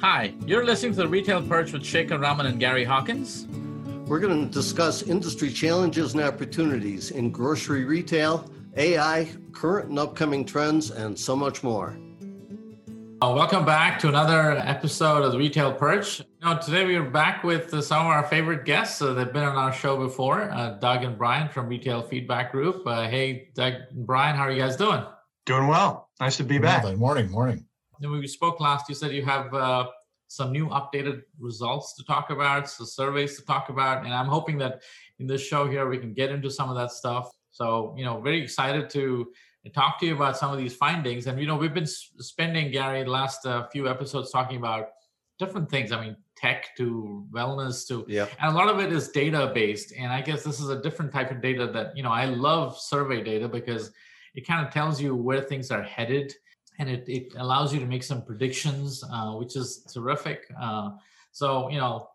Hi, you're listening to the Retail Perch with Shekar Raman and Gary Hawkins. We're going to discuss industry challenges and opportunities in grocery retail, AI, current and upcoming trends, and so much more. Uh, welcome back to another episode of the Retail Perch. You know, today we are back with uh, some of our favorite guests. Uh, they've been on our show before, uh, Doug and Brian from Retail Feedback Group. Uh, hey, Doug and Brian, how are you guys doing? Doing well. Nice to be back. Morning, morning. When we spoke last, you said you have uh, some new updated results to talk about, some surveys to talk about, and I'm hoping that in this show here we can get into some of that stuff. So, you know, very excited to talk to you about some of these findings. And you know, we've been spending Gary the last uh, few episodes talking about different things. I mean, tech to wellness to, Yeah. and a lot of it is data based. And I guess this is a different type of data that you know I love survey data because it kind of tells you where things are headed and it, it allows you to make some predictions, uh, which is terrific. Uh, so, you know,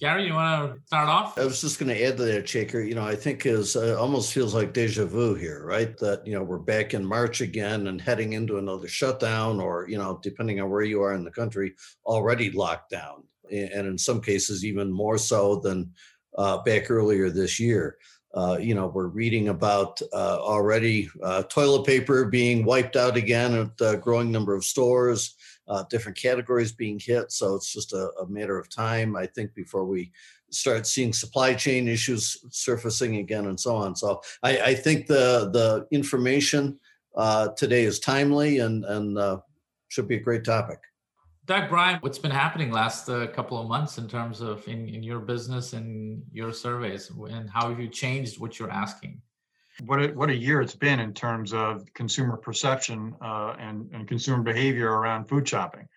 Gary, you want to start off? I was just going to add to that, Shekar. You know, I think is uh, almost feels like deja vu here, right? That you know we're back in March again and heading into another shutdown, or you know, depending on where you are in the country, already locked down, and in some cases even more so than uh, back earlier this year. Uh, you know, we're reading about uh, already uh, toilet paper being wiped out again at a growing number of stores, uh, different categories being hit. So it's just a, a matter of time, I think, before we start seeing supply chain issues surfacing again and so on. So I, I think the the information uh, today is timely and and should be a great topic. Doug, Brian, what's been happening last uh, couple of months in terms of in, in your business and your surveys and how have you changed what you're asking? What a, what a year it's been in terms of consumer perception uh, and, and consumer behavior around food shopping.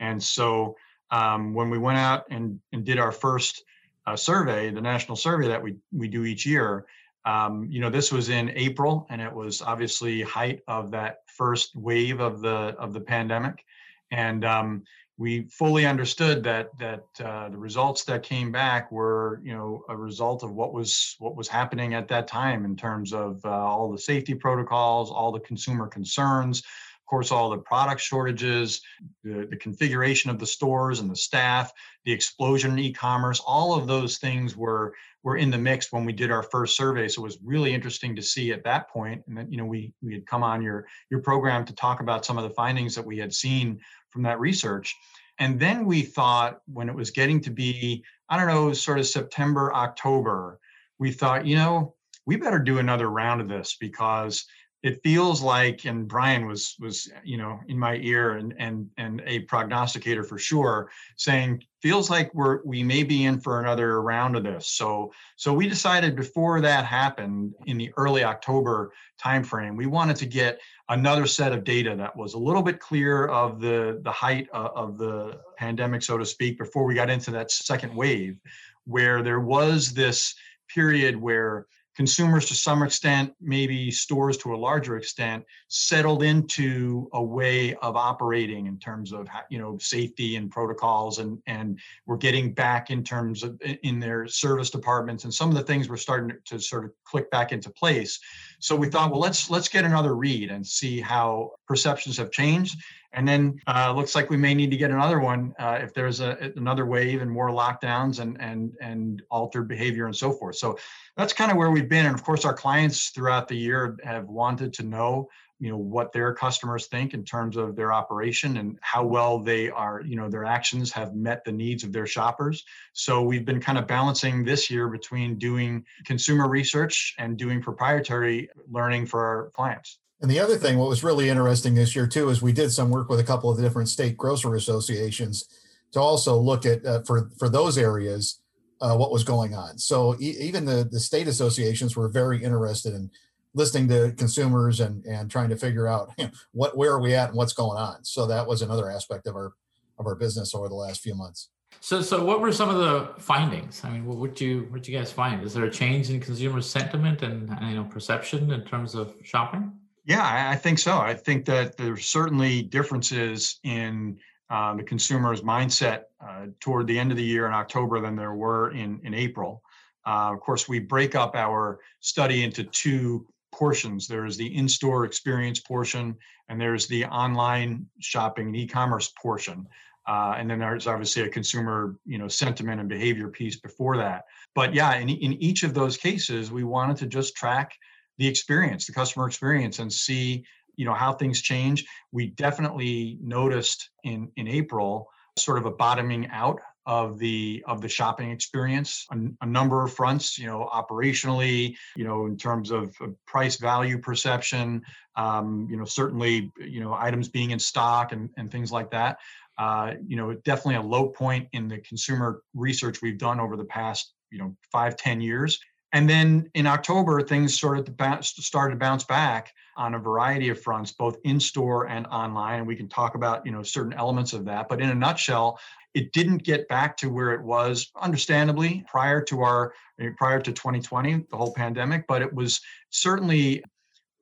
And so um, when we went out and, and did our first uh, survey, the national survey that we, we do each year, um, you know, this was in April and it was obviously height of that first wave of the of the pandemic. And um, we fully understood that that uh, the results that came back were you know a result of what was what was happening at that time in terms of uh, all the safety protocols all the consumer concerns of course all the product shortages the, the configuration of the stores and the staff the explosion in e-commerce all of those things were were in the mix when we did our first survey so it was really interesting to see at that point. and then you know we we had come on your your program to talk about some of the findings that we had seen from that research. And then we thought when it was getting to be, I don't know, sort of September, October, we thought, you know, we better do another round of this because it feels like and brian was was you know in my ear and and and a prognosticator for sure saying feels like we're we may be in for another round of this. So so we decided before that happened in the early october timeframe we wanted to get another set of data that was a little bit clear of the the height of, of the pandemic so to speak before we got into that second wave where there was this period where consumers to some extent, maybe stores to a larger extent, settled into a way of operating in terms of you know safety and protocols, and and we're getting back in terms of in their service departments, and some of the things were starting to sort of click back into place. So we thought, well, let's let's get another read and see how perceptions have changed. And then uh, looks like we may need to get another one uh, if there's a, another wave and more lockdowns and and and altered behavior and so forth. So that's kind of where we've been. And of course, our clients throughout the year have wanted to know you know what their customers think in terms of their operation and how well they are you know their actions have met the needs of their shoppers so we've been kind of balancing this year between doing consumer research and doing proprietary learning for our clients and the other thing, what was really interesting this year too, is we did some work with a couple of the different state grocery associations to also look at uh, for for those areas uh, what was going on. So e- even the the state associations were very interested in listening to consumers and and trying to figure out you know, what where are we at and what's going on. So that was another aspect of our of our business over the last few months. So, so what were some of the findings? I mean, what would you what you guys find? Is there a change in consumer sentiment and you know perception in terms of shopping? Yeah, I think so. I think that there's certainly differences in uh, the consumer's mindset uh, toward the end of the year in October than there were in, in April. Uh, of course, we break up our study into two portions. There's the in-store experience portion, and there's the online shopping and e-commerce portion. Uh, and then there's obviously a consumer, you know, sentiment and behavior piece before that. But yeah, in, in each of those cases, we wanted to just track the experience, the customer experience, and see, you know, how things change. We definitely noticed in in April sort of a bottoming out of the of the shopping experience on a number of fronts you know operationally you know in terms of price value perception um, you know certainly you know items being in stock and, and things like that. Uh, you know definitely a low point in the consumer research we've done over the past you know five ten years and then in October, things to bounce, started to bounce back on a variety of fronts, both in store and online. And we can talk about you know certain elements of that. But in a nutshell, it didn't get back to where it was, understandably, prior to our eh, prior to 2020, the whole pandemic. But it was certainly,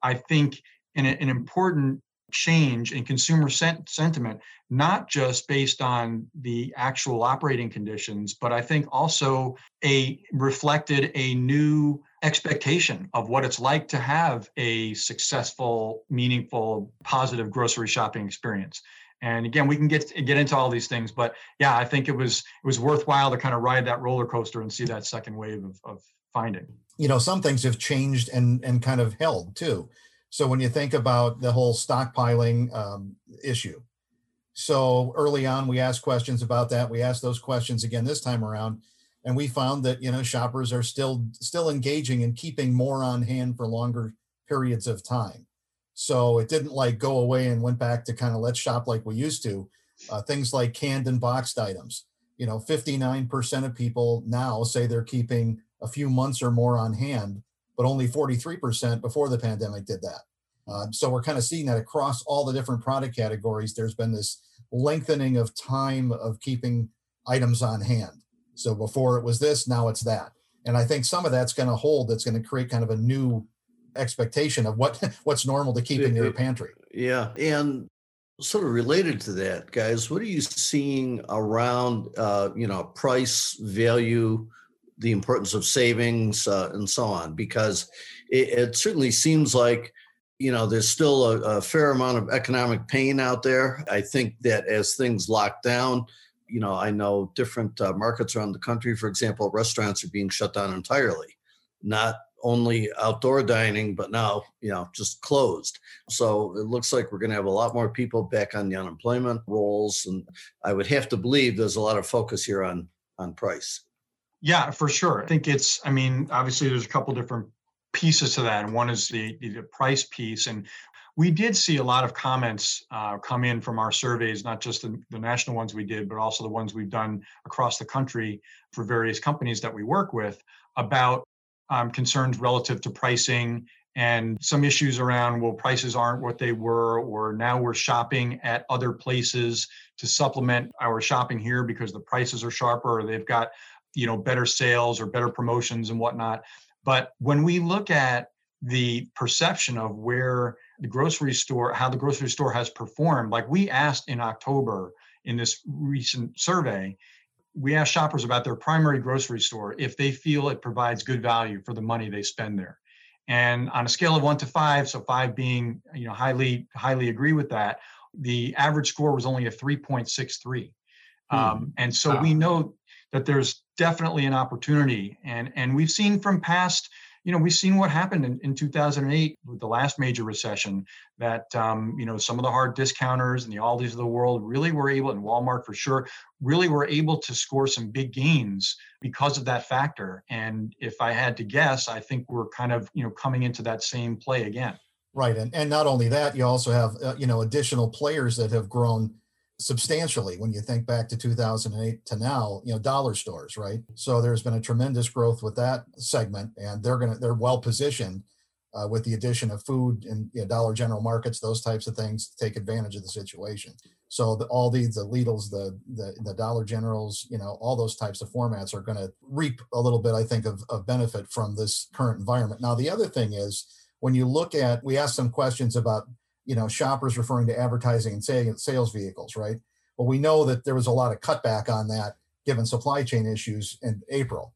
I think, an, an important change in consumer sent- sentiment, not just based on the actual operating conditions, but I think also a reflected a new expectation of what it's like to have a successful, meaningful, positive grocery shopping experience. And again, we can get get into all these things, but yeah, I think it was it was worthwhile to kind of ride that roller coaster and see that second wave of, of finding. You know, some things have changed and and kind of held too. So when you think about the whole stockpiling um, issue, so early on we asked questions about that. We asked those questions again this time around, and we found that you know shoppers are still still engaging and keeping more on hand for longer periods of time. So it didn't like go away and went back to kind of let's shop like we used to. Uh, things like canned and boxed items. You know, 59% of people now say they're keeping a few months or more on hand, but only 43% before the pandemic did that. Uh, so we're kind of seeing that across all the different product categories. There's been this lengthening of time of keeping items on hand. So before it was this, now it's that. And I think some of that's going to hold. That's going to create kind of a new expectation of what what's normal to keep in your pantry. Yeah, and sort of related to that, guys, what are you seeing around uh, you know price, value, the importance of savings, uh, and so on? Because it, it, certainly seems like you know there's still a, a fair amount of economic pain out there. I think that as things lock down. You know, I know different uh, markets around the country, for example, restaurants are being shut down entirely, not only outdoor dining, but now, you know, just closed. So it looks like we're going to have a lot more people back on the unemployment rolls. And I would have to believe there's a lot of focus here on on price. Yeah, for sure. I think it's, I mean, obviously there's a couple different pieces to that. And one is the, the price piece. And we did see a lot of comments uh, come in from our surveys, not just the, the, national ones we did, but also the ones we've done across the country for various companies that we work with about um, concerns relative to pricing and some issues around well prices aren't what they were or now we're shopping at other places to supplement our shopping here because the prices are sharper or they've got you know better sales or better promotions and whatnot but when we look at the perception of where the grocery store how the grocery store has performed like we asked in october in this recent survey we asked shoppers about their primary grocery store if they feel it provides good value for the money they spend there. And on a scale of one to five, so five being you know highly highly agree with that, the average score was only a 3.63. Hmm. Um, and so wow. we know that there's definitely an opportunity, and and we've seen from past you know, we've seen what happened in, in 2008 with the last major recession that, um, you know, some of the hard discounters and the Aldis of the world really were able, and Walmart for sure, really were able to score some big gains because of that factor. And if I had to guess, I think we're kind of, you know, coming into that same play again. Right. And, and not only that, you also have, uh, you know, additional players that have grown substantially when you think back to 2008 to now you know dollar stores right? So there's been a tremendous growth with that segment and they're going to they're well positioned uh, with the addition of food and you know, dollar general markets those types of things to take advantage of the situation. So the, all these the lidls the, the the dollar generals you know all those types of formats are going to reap a little bit i think of, of benefit from this current environment. Now the other thing is when you look at we asked some questions about you know, shoppers referring to advertising and sales vehicles, right? Well, we know that there was a lot of cutback on that given supply chain issues in April.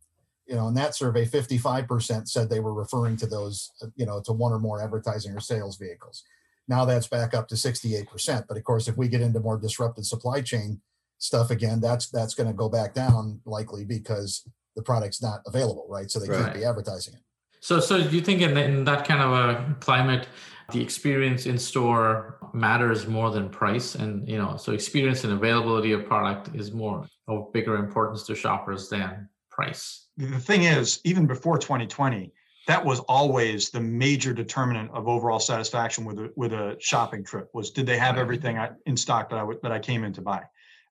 You know, in that survey, 55% said they were referring to those, uh, you know, to one or more advertising or sales vehicles. Now that's back up to 68%. But of course, if we get into more disrupted supply chain stuff again, that's that's going to go back down likely because the product's not available, right? So they Right. can't be advertising it. So, so do you think in, in that kind of a climate, the experience in store matters more than price? And you know, so experience and availability of product is more of bigger importance to shoppers than price. The thing is, even before 2020, that was always the major determinant of overall satisfaction with a with a shopping trip. Was did they have everything I, in stock that I that I came in to buy?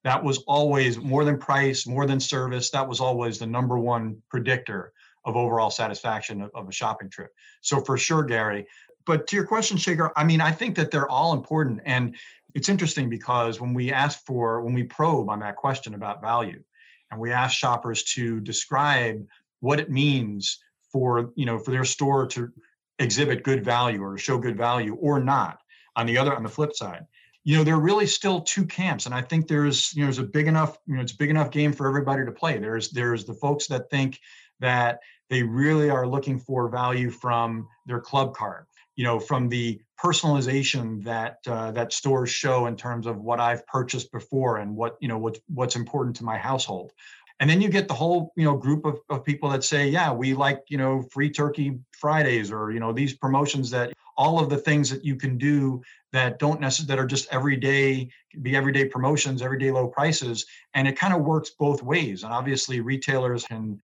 That was always more than price, more than service. That was always the number one predictor of overall satisfaction of, of a shopping trip. So for sure, Gary. But to your question, Shekar, I mean, I think that they're all important, and it's interesting because when we ask for when we probe on that question about value, and we ask shoppers to describe what it means for you know for their store to exhibit good value or show good value or not on the other on the flip side you know there are really still two camps and i think there's you know there's a big enough you know it's a big enough game for everybody to play. There's there's the folks that think that they really are looking for value from their club card you know from the personalization that uh, that stores show in terms of what i've purchased before and what you know what what's important to my household and then you get the whole you know group of, of people that say yeah we like you know free turkey fridays or you know these promotions that all of the things that you can do that don't necessarily that are just everyday be everyday promotions everyday low prices. And it kind of works both ways. And obviously retailers can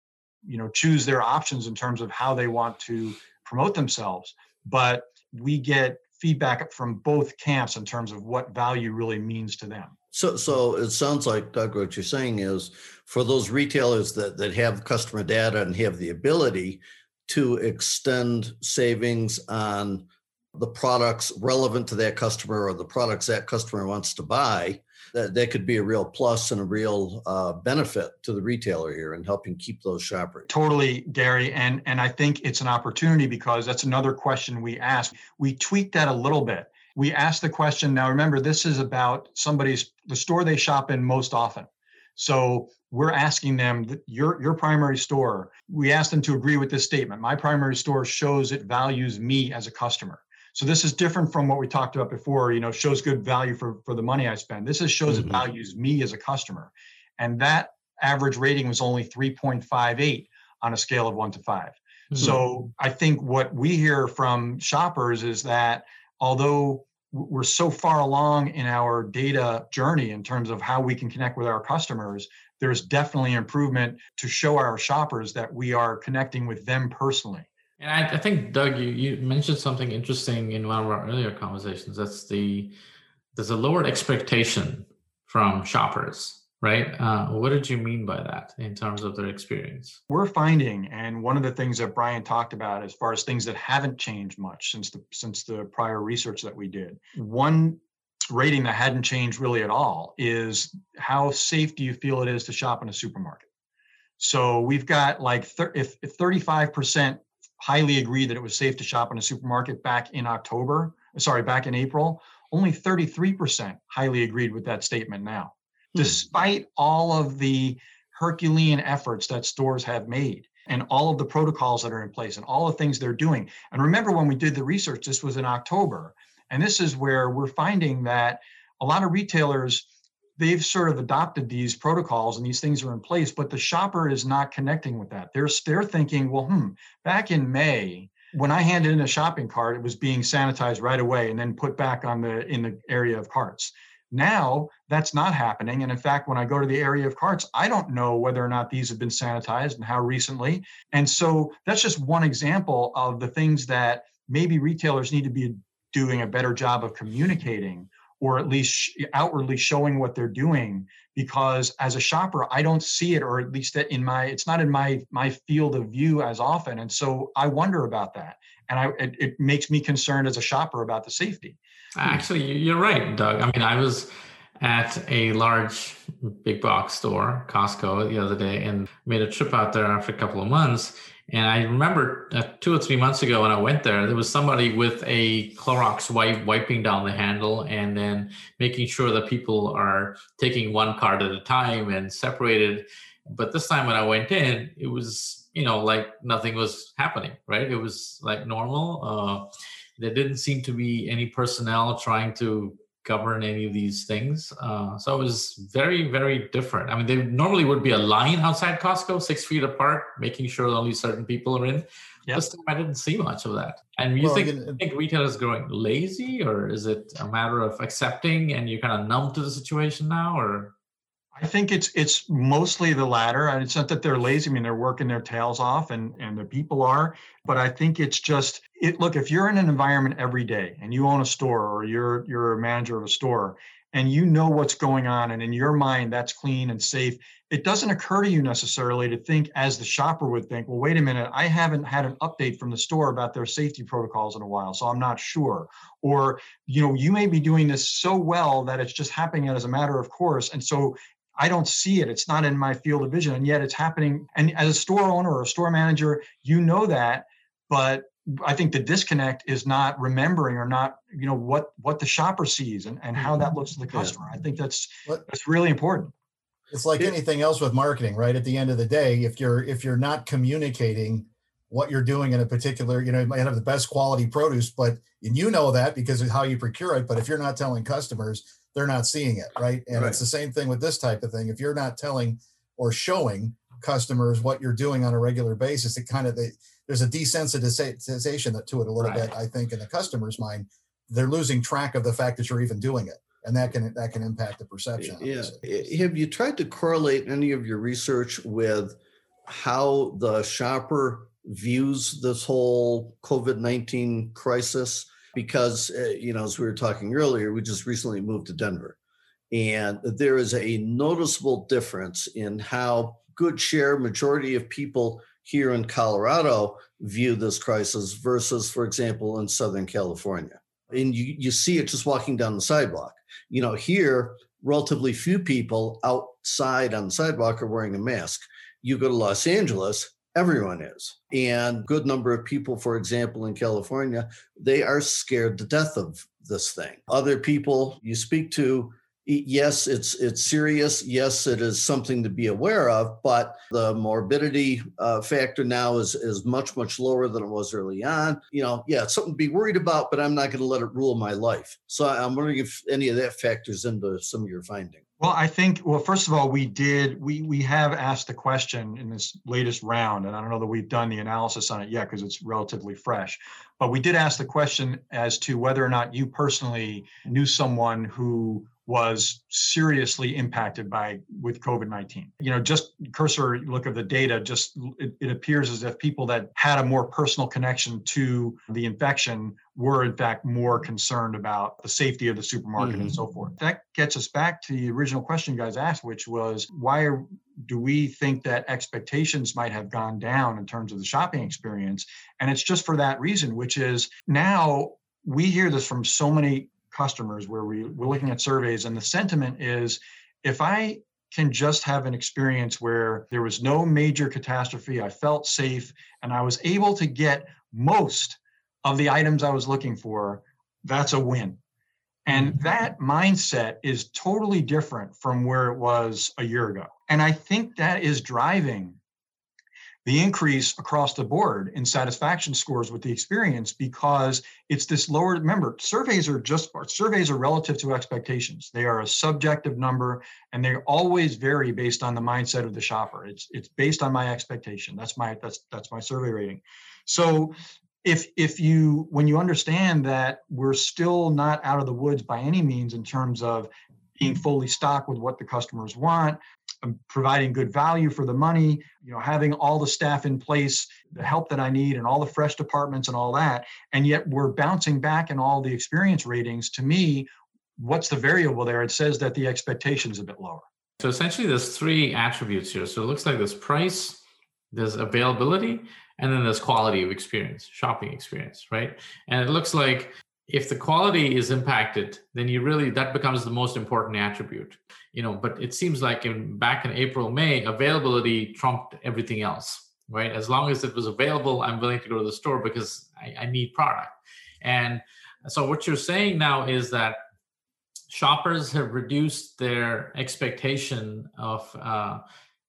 you know choose their options in terms of how they want to promote themselves. But we get feedback from both camps in terms of what value really means to them So, so it sounds like Doug, what you're saying is for those retailers that, that have customer data and have the ability to extend savings on the products relevant to that customer or the products that customer wants to buy, that, that could be a real plus and a real uh, benefit to the retailer here in helping keep those shoppers. Totally, Gary, and and I think it's an opportunity because that's another question we ask. We tweak that a little bit. We asked the question. Now, remember, this is about somebody's the store they shop in most often. So we're asking them that your your primary store. We asked them to agree with this statement. My primary store shows it values me as a customer. So this is different from what we talked about before. You know, shows good value for for the money I spend. This is shows it Mhm. values me as a customer, and that average rating was only 3.58 on a scale of one to five. So I think what we hear from shoppers is that although we're so far along in our data journey in terms of how we can connect with our customers, there's definitely improvement to show our shoppers that we are connecting with them personally. And I, I think Doug, you, you mentioned something interesting in one of our earlier conversations. That's the there's a lowered expectation from shoppers, right? Uh, what did you mean by that in terms of their experience? We're finding, and one of the things that Brian talked about as far as things that haven't changed much since the since the prior research that we did. One rating that hadn't changed really at all is how safe do you feel it is to shop in a supermarket? So we've got like thir- if, if 35% highly agreed that it was safe to shop in a supermarket back in October, sorry, back in April, only 33% highly agreed with that statement now, Hmm. despite all of the Herculean efforts that stores have made and all of the protocols that are in place and all the things they're doing. And remember when we did the research, this was in October. And this is where we're finding that a lot of retailers they've sort of adopted these protocols and these things are in place, but the shopper is not connecting with that. They're they're thinking, well, hmm, back in May, when I handed in a shopping cart, it was being sanitized right away and then put back on the in the area of carts. Now that's not happening. And in fact, when I go to the area of carts, I don't know whether or not these have been sanitized and how recently. And so that's just one example of the things that maybe retailers need to be doing a better job of communicating or at least outwardly showing what they're doing because as a shopper i don't see it or at least in my it's not in my my field of view as often and so i wonder about that and i it, it makes me concerned as a shopper about the safety Actually, you- you're right, Doug. I mean, I was at a large big box store, Costco, the other day, and made a trip out there after a couple of months. And I remember uh, two or three months ago when I went there, there was somebody with a Clorox wipe wiping down the handle and then making sure that people are taking one card at a time and separated. But this time when I went in, it was, you know, like nothing was happening, right? It was like normal. Uh, there didn't seem to be any personnel trying to govern any of these things. Uh, so it was very, very different. I mean, they normally would be a line outside Costco, six feet apart, making sure only certain people are in. Yep. This time I didn't see much of that. And you well, think, think retailers growing lazy, or is it a matter of accepting and you're kind of numb to the situation now, or? I think it's it's mostly the latter. And it's not that they're lazy. I mean, they're working their tails off, and and the people are. But I think it's just it. Look, if you're in an environment every day and you own a store or you're you're a manager of a store and you know what's going on, and in your mind that's clean and safe, it doesn't occur to you necessarily to think as the shopper would think. Well, wait a minute, I haven't had an update from the store about their safety protocols in a while, so I'm not sure. Or you know, you may be doing this so well that it's just happening as a matter of course, and so I don't see it. It's not in my field of vision, and yet it's happening. And as a store owner or a store manager, you know that, but I think the disconnect is not remembering or not, you know, what what the shopper sees and, and how that mm-hmm. looks to the customer. I think that's that's really important. It's like anything else with marketing, right? At the end of the day, if you're if you're not communicating what you're doing in a particular, you know, you might have the best quality produce, but and you know that because of how you procure it. But if you're not telling customers, they're not seeing it, right? And right. it's the same thing with this type of thing. If you're not telling or showing customers what you're doing on a regular basis, it kind of they, there's a desensitization to it a little right. bit. I think in the customer's mind, they're losing track of the fact that you're even doing it, and that can that can impact the perception. Yeah. Have you tried to correlate any of your research with how the shopper views this whole COVID nineteen crisis? Because uh, you know as we were talking earlier we just recently moved to denver. And there is a noticeable difference in how good share majority of people here in colorado view this crisis versus for example in southern california. And you, you see it just walking down the sidewalk. You know here relatively few people outside on the sidewalk are wearing a mask. You go to los angeles everyone is. And good number of people for example in california they are scared to death of this thing. Other people you speak to yes it's it's serious. Yes it is something to be aware of but the morbidity uh, factor now is is much much lower than it was early on. You know yeah it's something to be worried about but i'm not going to let it rule my life. So i'm wondering if any of that factors into some of your findings well, I think well, first of all, we did we we have asked the question in this latest round, and I don't know that we've done the analysis on it yet because it's relatively fresh. But we did ask the question as to whether or not you personally knew someone who was seriously impacted by with COVID-19. You know, just cursor look of the data, just it, it, appears as if people that had a more personal connection to the infection were in fact more concerned about the safety of the supermarket mm-hmm. and so forth. That gets us back to the original question you guys asked, which was why are, do we think that expectations might have gone down in terms of the shopping experience? And it's just for that reason, which is now we hear this from so many customers where we, we're looking at surveys and the sentiment is if I can just have an experience where there was no major catastrophe, I felt safe, and I was able to get most of the items I was looking for, that's a win. And mm-hmm. that mindset is totally different from where it was a year ago. And I think that is driving the increase across the board in satisfaction scores with the experience because it's this lower remember surveys are just surveys are relative to expectations they are a subjective number and they always vary based on the mindset of the shopper it's it's based on my expectation that's my that's that's my survey rating so if if you when you understand that we're still not out of the woods by any means in terms of being mm-hmm. fully stocked with what the customers want um, providing good value for the money, you know, having all the staff in place, the help that I need, and all the fresh departments and all that. And yet we're bouncing back in all the experience ratings. To me, what's the variable there? It says that the expectation is a bit lower. So essentially, there's three attributes here. So it looks like there's price, there's availability, and then there's quality of experience, shopping experience, right? And it looks like if the quality is impacted then you really that becomes the most important attribute you know? But it seems like in back in april may availability trumped everything else right? As long as it was available i'm willing to go to the store because i, I need product. And so what you're saying now is that shoppers have reduced their expectation of uh,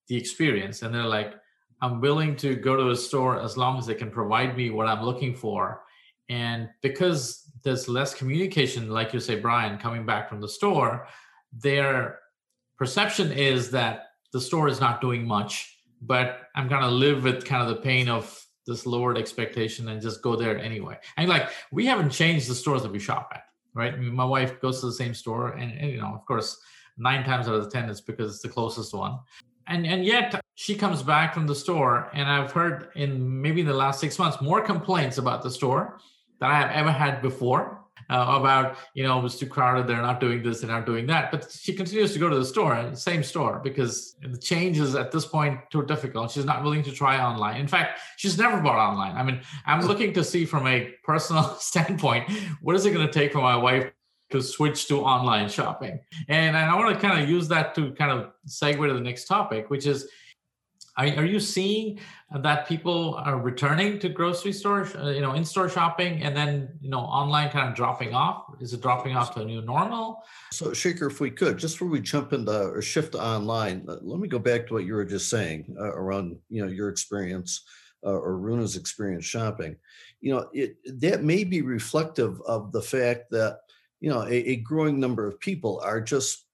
the experience and they're like i'm willing to go to a store as long as they can provide me what i'm looking for and because there's less communication, like you say, Brian, coming back from the store, their perception is that the store is not doing much, but I'm gonna live with kind of the pain of this lowered expectation and just go there anyway. And like we haven't changed the stores that we shop at, right? I mean, my wife goes to the same store, and, and you know, of course, nine times out of ten it's because it's the closest one. And and yet she comes back from the store, and I've heard in maybe in the last six months more complaints about the store that I have ever had before uh, about you know it was too crowded they're not doing this they're not doing that. But she continues to go to the store same store because the change is at this point too difficult. She's not willing to try online. In fact she's never bought online. I mean i'm looking to see from a personal standpoint what is it going to take for my wife to switch to online shopping and, i want to kind of use that to kind of segue to the next topic which is are, you seeing that people are returning to grocery stores, uh, you know, in-store shopping, and then you know, online kind of dropping off? Is it dropping off to a new normal? So, Shekar, if we could, just before we jump into or shift to online, let me go back to what you were just saying uh, around, you know, your experience uh, or Runa's experience shopping. You know, it that may be reflective of the fact that you know a, a growing number of people are just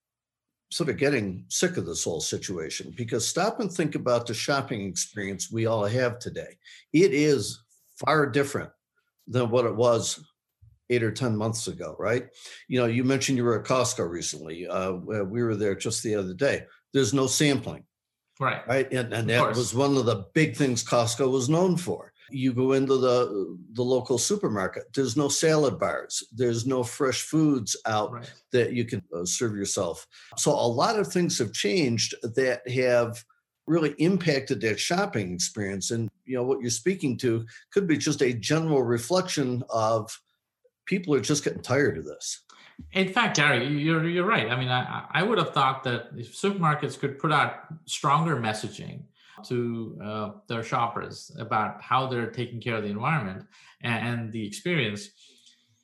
sort of getting sick of this whole situation because stop and think about the shopping experience we all have today. It is far different than what it was eight or 10 months ago, right? You know, you mentioned you were at Costco recently. Uh, we were there just the other day. There's no sampling. Right. Right. And, and that was one of the big things Costco was known for you go into the the local supermarket there's no salad bars there's no fresh foods out right. that you can uh, serve yourself so a lot of things have changed that have really impacted that shopping experience and you know what you're speaking to could be just a general reflection of people are just getting tired of this in fact, Gary, you're you're right. I mean, I I would have thought that if supermarkets could put out stronger messaging to uh, their shoppers about how they're taking care of the environment and, and, the experience.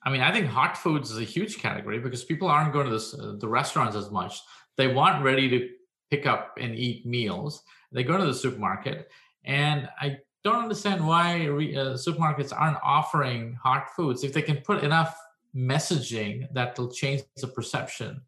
I mean, I think hot foods is a huge category because people aren't going to this, uh, the restaurants as much. They want ready to pick up and eat meals. They go to the supermarket, and I don't understand why re, uh, supermarkets aren't offering hot foods if they can put enough messaging that will change the perception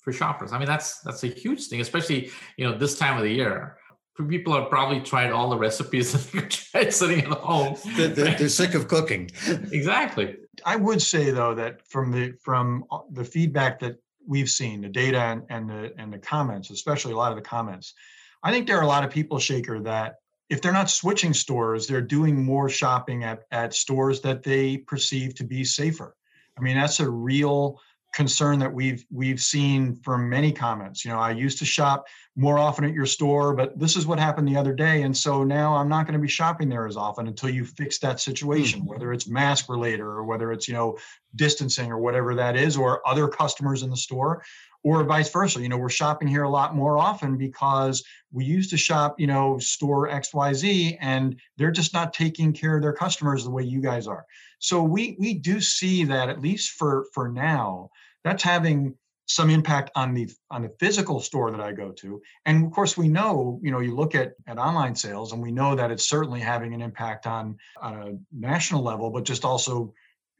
for shoppers. I mean, that's that's a huge thing, especially you know this time of the year people have probably tried all the recipes and tried sitting at home. They're, they're, sick of cooking. exactly. I would say though that from the from the feedback that we've seen, the data and, and the and the comments, especially a lot of the comments, I think there are a lot of people, Shekar, that if they're not switching stores, they're doing more shopping at, at stores that they perceive to be safer. I mean, that's a real concern that we've we've seen from many comments you know i used to shop more often at your store but this is what happened the other day and so now i'm not going to be shopping there as often until you fix that situation mm-hmm. whether it's mask related or whether it's you know distancing or whatever that is or other customers in the store or vice versa you know we're shopping here a lot more often because we used to shop you know store xyz and they're just not taking care of their customers the way you guys are so we we do see that at least for for now that's having some impact on the on the physical store that I go to. And of course, we know, you know, you look at at online sales, and we know that it's certainly having an impact on, on a national level, but just also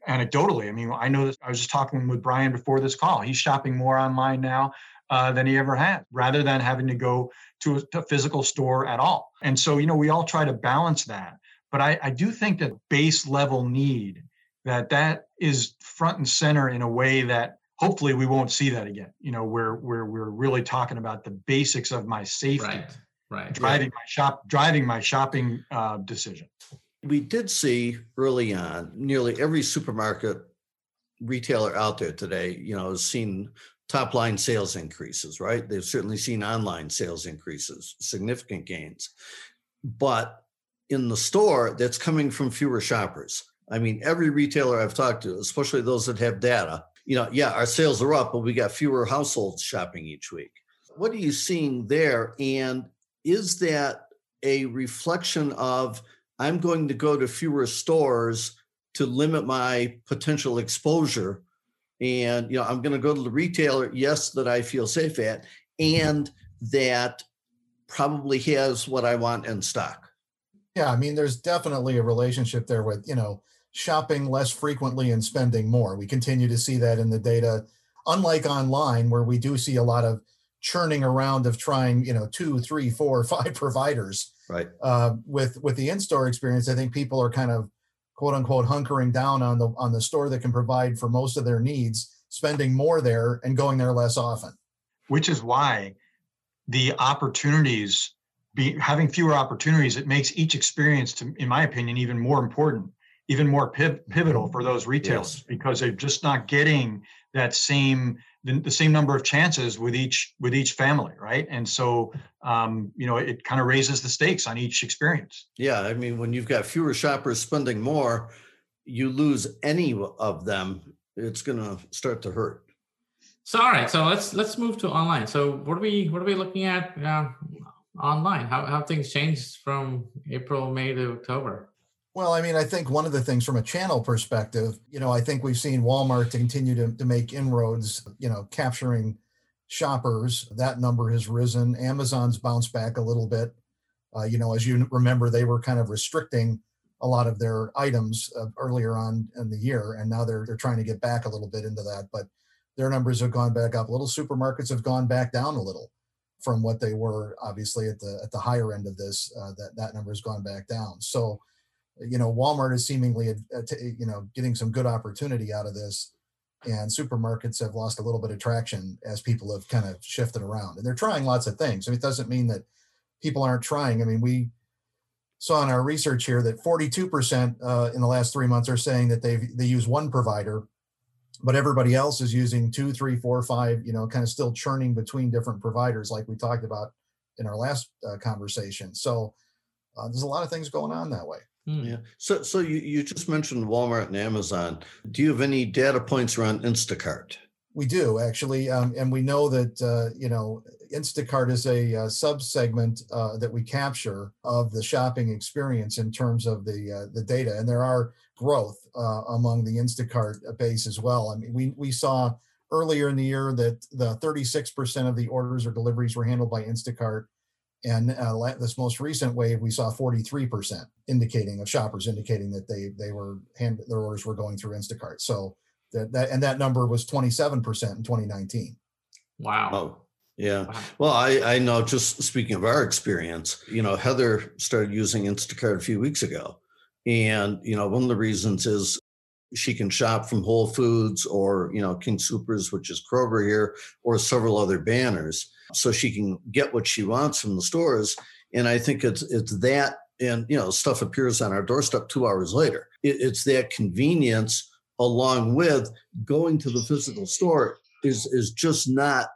anecdotally. I mean, I know that I was just talking with Brian before this call. He's shopping more online now uh, than he ever had, rather than having to go to a, a, physical store at all. And so, you know, we all try to balance that. But I, I do think that base level need that that is front and center in a way that hopefully we won't see that again you know where where we're really talking about the basics of my safety right right driving my shop driving my shopping uh, decision we did see early on nearly every supermarket retailer out there today you know has seen top line sales increases right they've certainly seen online sales increases significant gains but in the store that's coming from fewer shoppers i mean every retailer i've talked to especially those that have data you know, yeah, our sales are up, but we got fewer households shopping each week. What are you seeing there? And is that a reflection of I'm going to go to fewer stores to limit my potential exposure? And you know, I'm going to go to the retailer, yes, that I feel safe at, and that probably has what I want in stock. Yeah, I mean, there's definitely a relationship there with, you know, shopping less frequently and spending more. We continue to see that in the data, unlike online, where we do see a lot of churning around of trying, you know, two, three, four, five providers. Right. Uh, with with the in-store experience, I think people are kind of quote unquote hunkering down on the on the store that can provide for most of their needs, spending more there and going there less often. Which is why the opportunities be having fewer opportunities, it makes each experience to, in my opinion, even more important, even more piv- pivotal for those retailers Yes. because they're just not getting that same the, the same number of chances with each with each family, right? And so um, you know it kind of raises the stakes on each experience. Yeah, I mean, when you've got fewer shoppers spending more, you lose any of them, it's going to start to hurt. So all right, so let's let's move to online. So what are we what are we looking at uh, online? How how things changed from April, May to October? Well, I mean, I think one of the things from a channel perspective, you know, I think we've seen Walmart to continue to, to make inroads, you know, capturing shoppers. That number has risen. Amazon's bounced back a little bit. Uh, you know, as you remember, they were kind of restricting a lot of their items uh, earlier on in the year, and now they're they're trying to get back a little bit into that. But their numbers have gone back up little. Supermarkets have gone back down a little from what they were obviously at the at the higher end of this. Uh, that that number has gone back down. So you know walmart is seemingly uh, you know getting some good opportunity out of this and supermarkets have lost a little bit of traction as people have kind of shifted around and they're trying lots of things. I mean, it doesn't mean that people aren't trying. I mean we saw in our research here that 42% uh, in the last three months are saying that they they use one provider but everybody else is using two three four five you know kind of still churning between different providers like we talked about in our last uh, conversation. So uh, there's a lot of things going on that way. Yeah. So, so you, you just mentioned Walmart and Amazon. Do you have any data points around Instacart? We do actually, um, and we know that uh, you know Instacart is a uh, sub-segment uh, that we capture of the shopping experience in terms of the uh, the data, and there are growth uh, among the Instacart base as well. I mean, we we saw earlier in the year that the 36% of the orders or deliveries were handled by Instacart, and uh, this most recent wave we saw 43% indicating of shoppers indicating that they they were hand their orders were going through Instacart. So that, that and that number was 27% in 2019 Wow. Oh, yeah. Wow. Well, I, I know just speaking of our experience, you know, Heather started using Instacart a few weeks ago. And, you know, one of the reasons is she can shop from Whole Foods or, you know, King Supers, which is Kroger here, or several other banners. So she can get what she wants from the stores. And I think it's it's that and you know, stuff appears on our doorstep two hours later. It, it's that convenience along with going to the physical store is is just not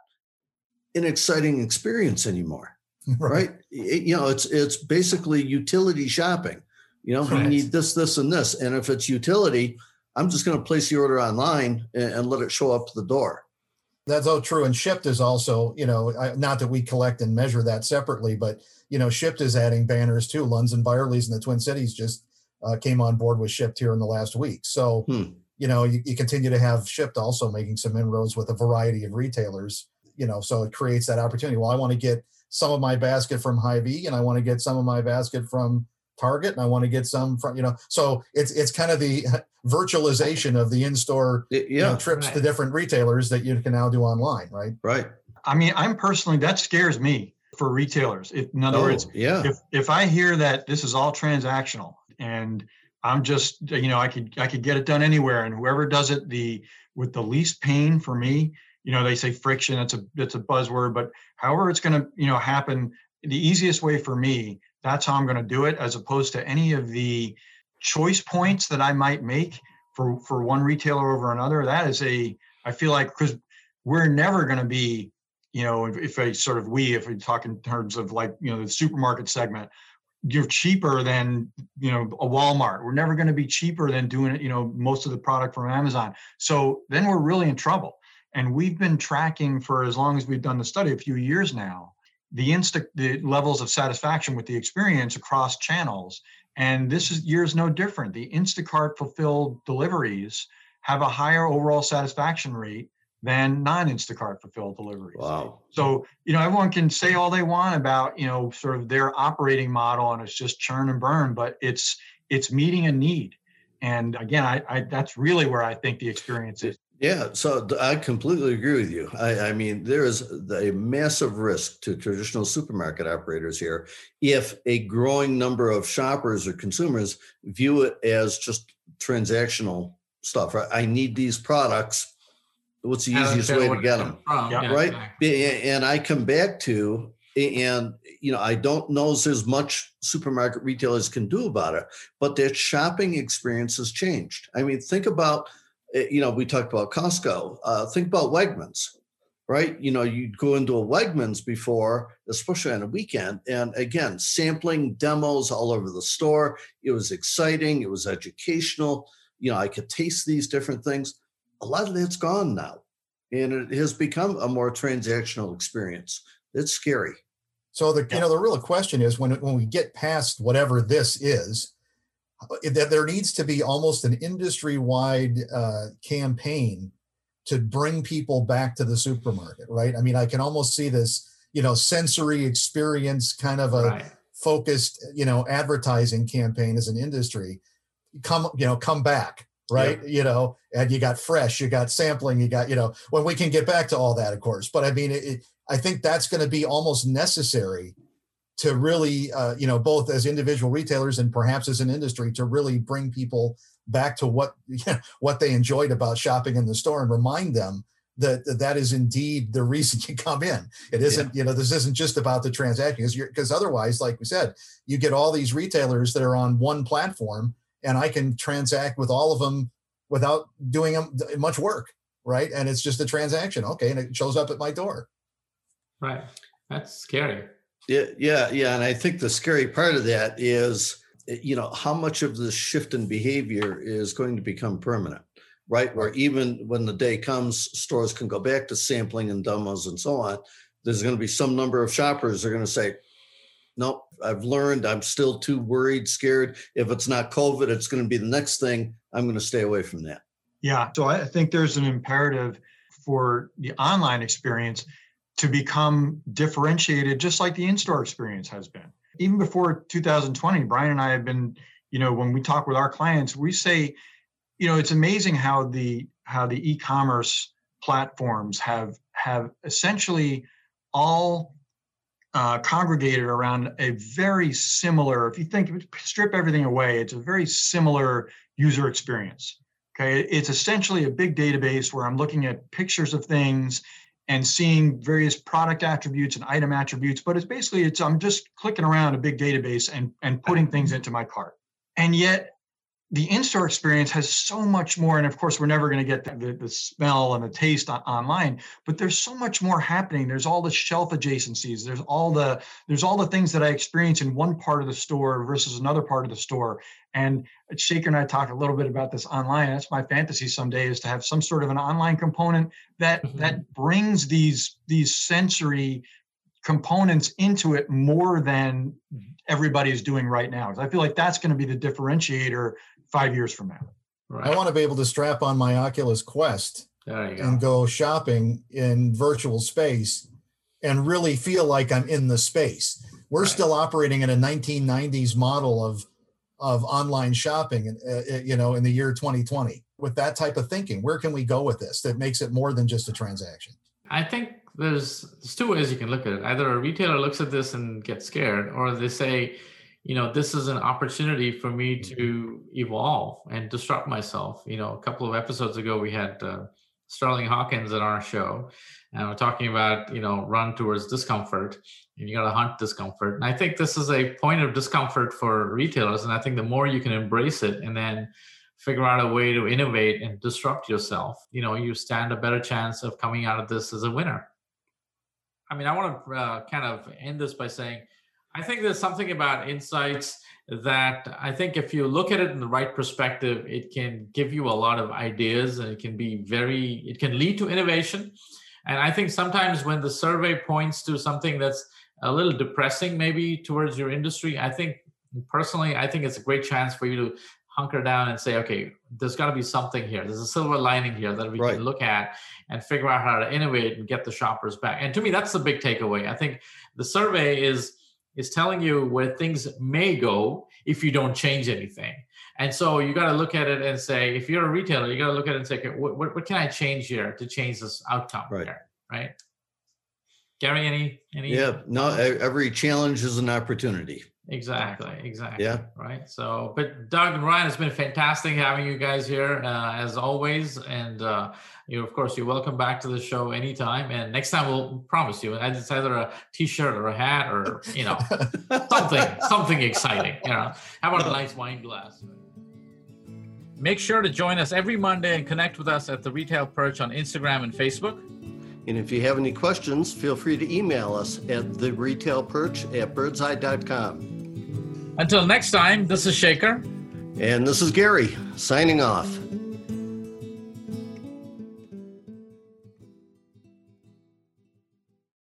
an exciting experience anymore right. It- you know it's it's basically utility shopping. You know we need this this and this. And if it's utility i'm just going to place the order online and, and let it show up to the door That's all true. And Shipt is also, you know, not that we collect and measure that separately, but you know, Shipt is adding banners too. Lunds and Byerly's in the Twin Cities just uh, came on board with Shipt here in the last week. So, Hmm. you know, you, you continue to have Shipt also making some inroads with a variety of retailers. You know, so it creates that opportunity. Well, I want to get some of my basket from Hy-Vee, and I want to get some of my basket from Target, and I want to get some from, you know, so it's it's kind of the virtualization of the in-store It- you know, yeah trips to different retailers that you can now do online, right? right I mean, I'm personally that scares me for retailers. If, in other oh, words, yeah if if I hear that this is all transactional and I'm just you know I could I could get it done anywhere and whoever does it the with the least pain for me you know they say friction it's a it's a buzzword but however it's going to you know happen the easiest way for me that's how I'm going to do it as opposed to any of the choice points that I might make for for one retailer over another that is a I feel like because we're never going to be you know, if, if I sort of we, if we talk in terms of like, you know, the supermarket segment, you're cheaper than, you know, a Walmart. We're never going to be cheaper than doing it, you know, most of the product from Amazon. So then we're really in trouble. And we've been tracking for as long as we've done the study, a few years now, the insta the levels of satisfaction with the experience across channels. And this is year's no different. The Instacart fulfilled deliveries have a higher overall satisfaction rate than non-Instacart fulfilled deliveries. wow So, you know, everyone can say all they want about, you know, sort of their operating model and it's just churn and burn, but it's it's meeting a need. And again, I, I that's really where I think the experience is. Yeah, so I completely agree with you. I, I, mean, there is a massive risk to traditional supermarket operators here if a growing number of shoppers or consumers view it as just transactional stuff. Right? I need these products. What's the easiest way to get them? Yeah, right. And I come back to, and you know, I don't know there's much supermarket retailers can do about it, but their shopping experience has changed. I mean, think about you know, we talked about Costco. Uh, think about Wegmans, right? You know, you'd go into a Wegmans before, especially on a weekend, and again, sampling demos all over the store. It was exciting. It was educational. You know, I could taste these different things. A lot of that's gone now, and it has become a more transactional experience. It's scary. So the you know the real question is when when we get past whatever this is, that there needs to be almost an industry-wide uh, campaign to bring people back to the supermarket right i mean i can almost see this you know sensory experience kind of a right. focused you know advertising campaign as an industry come you know come back right yep. you know and you got fresh you got sampling you got you know when we can get back to all that of course but i mean it, it, i think that's going to be almost necessary to really, uh, you know, both as individual retailers and perhaps as an industry, to really bring people back to what you know, what they enjoyed about shopping in the store and remind them that that is indeed the reason you come in. It isn't, yeah. you know, this isn't just about the transaction because otherwise, like we said, you get all these retailers that are on one platform and I can transact with all of them without doing them much work, right? And it's just a transaction. Okay, and it shows up at my door. Right. That's scary. Yeah, yeah, yeah. And I think the scary part of that is, eh, you know, how much of this shift in behavior is going to become permanent, right? Where even when the day comes, stores can go back to sampling and demos and so on. There's going to be some number of shoppers that are going to say, nope, I've learned. I'm still too worried, scared. If it's not COVID, it's going to be the next thing. I'm going to stay away from that. Yeah. So I think there's an imperative for the online experience to become differentiated, just like the in-store experience has been. Even before 2020, Brian and I have been, you know, when we talk with our clients, we say, you know, it's amazing how the how the e-commerce platforms have have essentially all uh, congregated around a very similar. If you think strip everything away, it's a very similar user experience. Okay, it's essentially a big database where I'm looking at pictures of things and seeing various product attributes and item attributes but it's basically it's i'm just clicking around a big database and and putting things into my cart. And yet the in-store experience has so much more and of course we're never going to get the, the, smell and the taste on, online but there's so much more happening. There's all the shelf adjacencies. There's all the there's all the things that i experience in one part of the store versus another part of the store. And Shekar and i talk a little bit about this online. That's my fantasy someday is to have some sort of an online component that mm-hmm. that brings these these sensory components into it more than everybody is doing right now. I feel like that's going to be the differentiator five years from now. Right. I want to be able to strap on my Oculus Quest and go shopping in virtual space and really feel like I'm in the space. We're right. still operating in a 1990s model of of online shopping, uh, uh, you know, in the year 2020. With that type of thinking, where can we go with this that makes it more than just a transaction? I think there's there's two ways you can look at it. Either a retailer looks at this and gets scared, or they say, you know this is an opportunity for me mm-hmm. to evolve and disrupt myself. You know a couple of episodes ago we had uh, sterling hawkins on our show and we're talking about you know run towards discomfort and you got to hunt discomfort. And i think this is a point of discomfort for retailers and i think the more you can embrace it and then figure out a way to innovate and disrupt yourself you know you stand a better chance of coming out of this as a winner. I mean i want to uh, kind of end this by saying I think there's something about insights that I think if you look at it in the right perspective, it can give you a lot of ideas and it can be very, it can lead to innovation. And I think sometimes when the survey points to something that's a little depressing, maybe towards your industry, I think personally, I think it's a great chance for you to hunker down and say, okay, there's got to be something here. There's a silver lining here that we right. can look at and figure out how to innovate and get the shoppers back. And to me, that's the big takeaway. I think the survey is is telling you where things may go if you don't change anything. And so you got to look at it and say, if you're a retailer, you got to look at it and say, okay, what, what, what can I change here to change this outcome? Right. Here, right. Gary, any, any? Yeah, no, every challenge is an opportunity. Exactly. Exactly. Yeah. Right. So, but Doug and Brian, it's been fantastic having you guys here uh, as always. And uh, you, of course, you're welcome back to the show anytime. And next time we'll promise you, it's either a T-shirt or a hat or you know something, something exciting. You know, how about a nice wine glass? Make sure to join us every Monday and connect with us at the Retail Perch on Instagram and Facebook. And if you have any questions, feel free to email us at the retail perch at birdseye.com. Until next time, this is Shekar. And this is Gary signing off.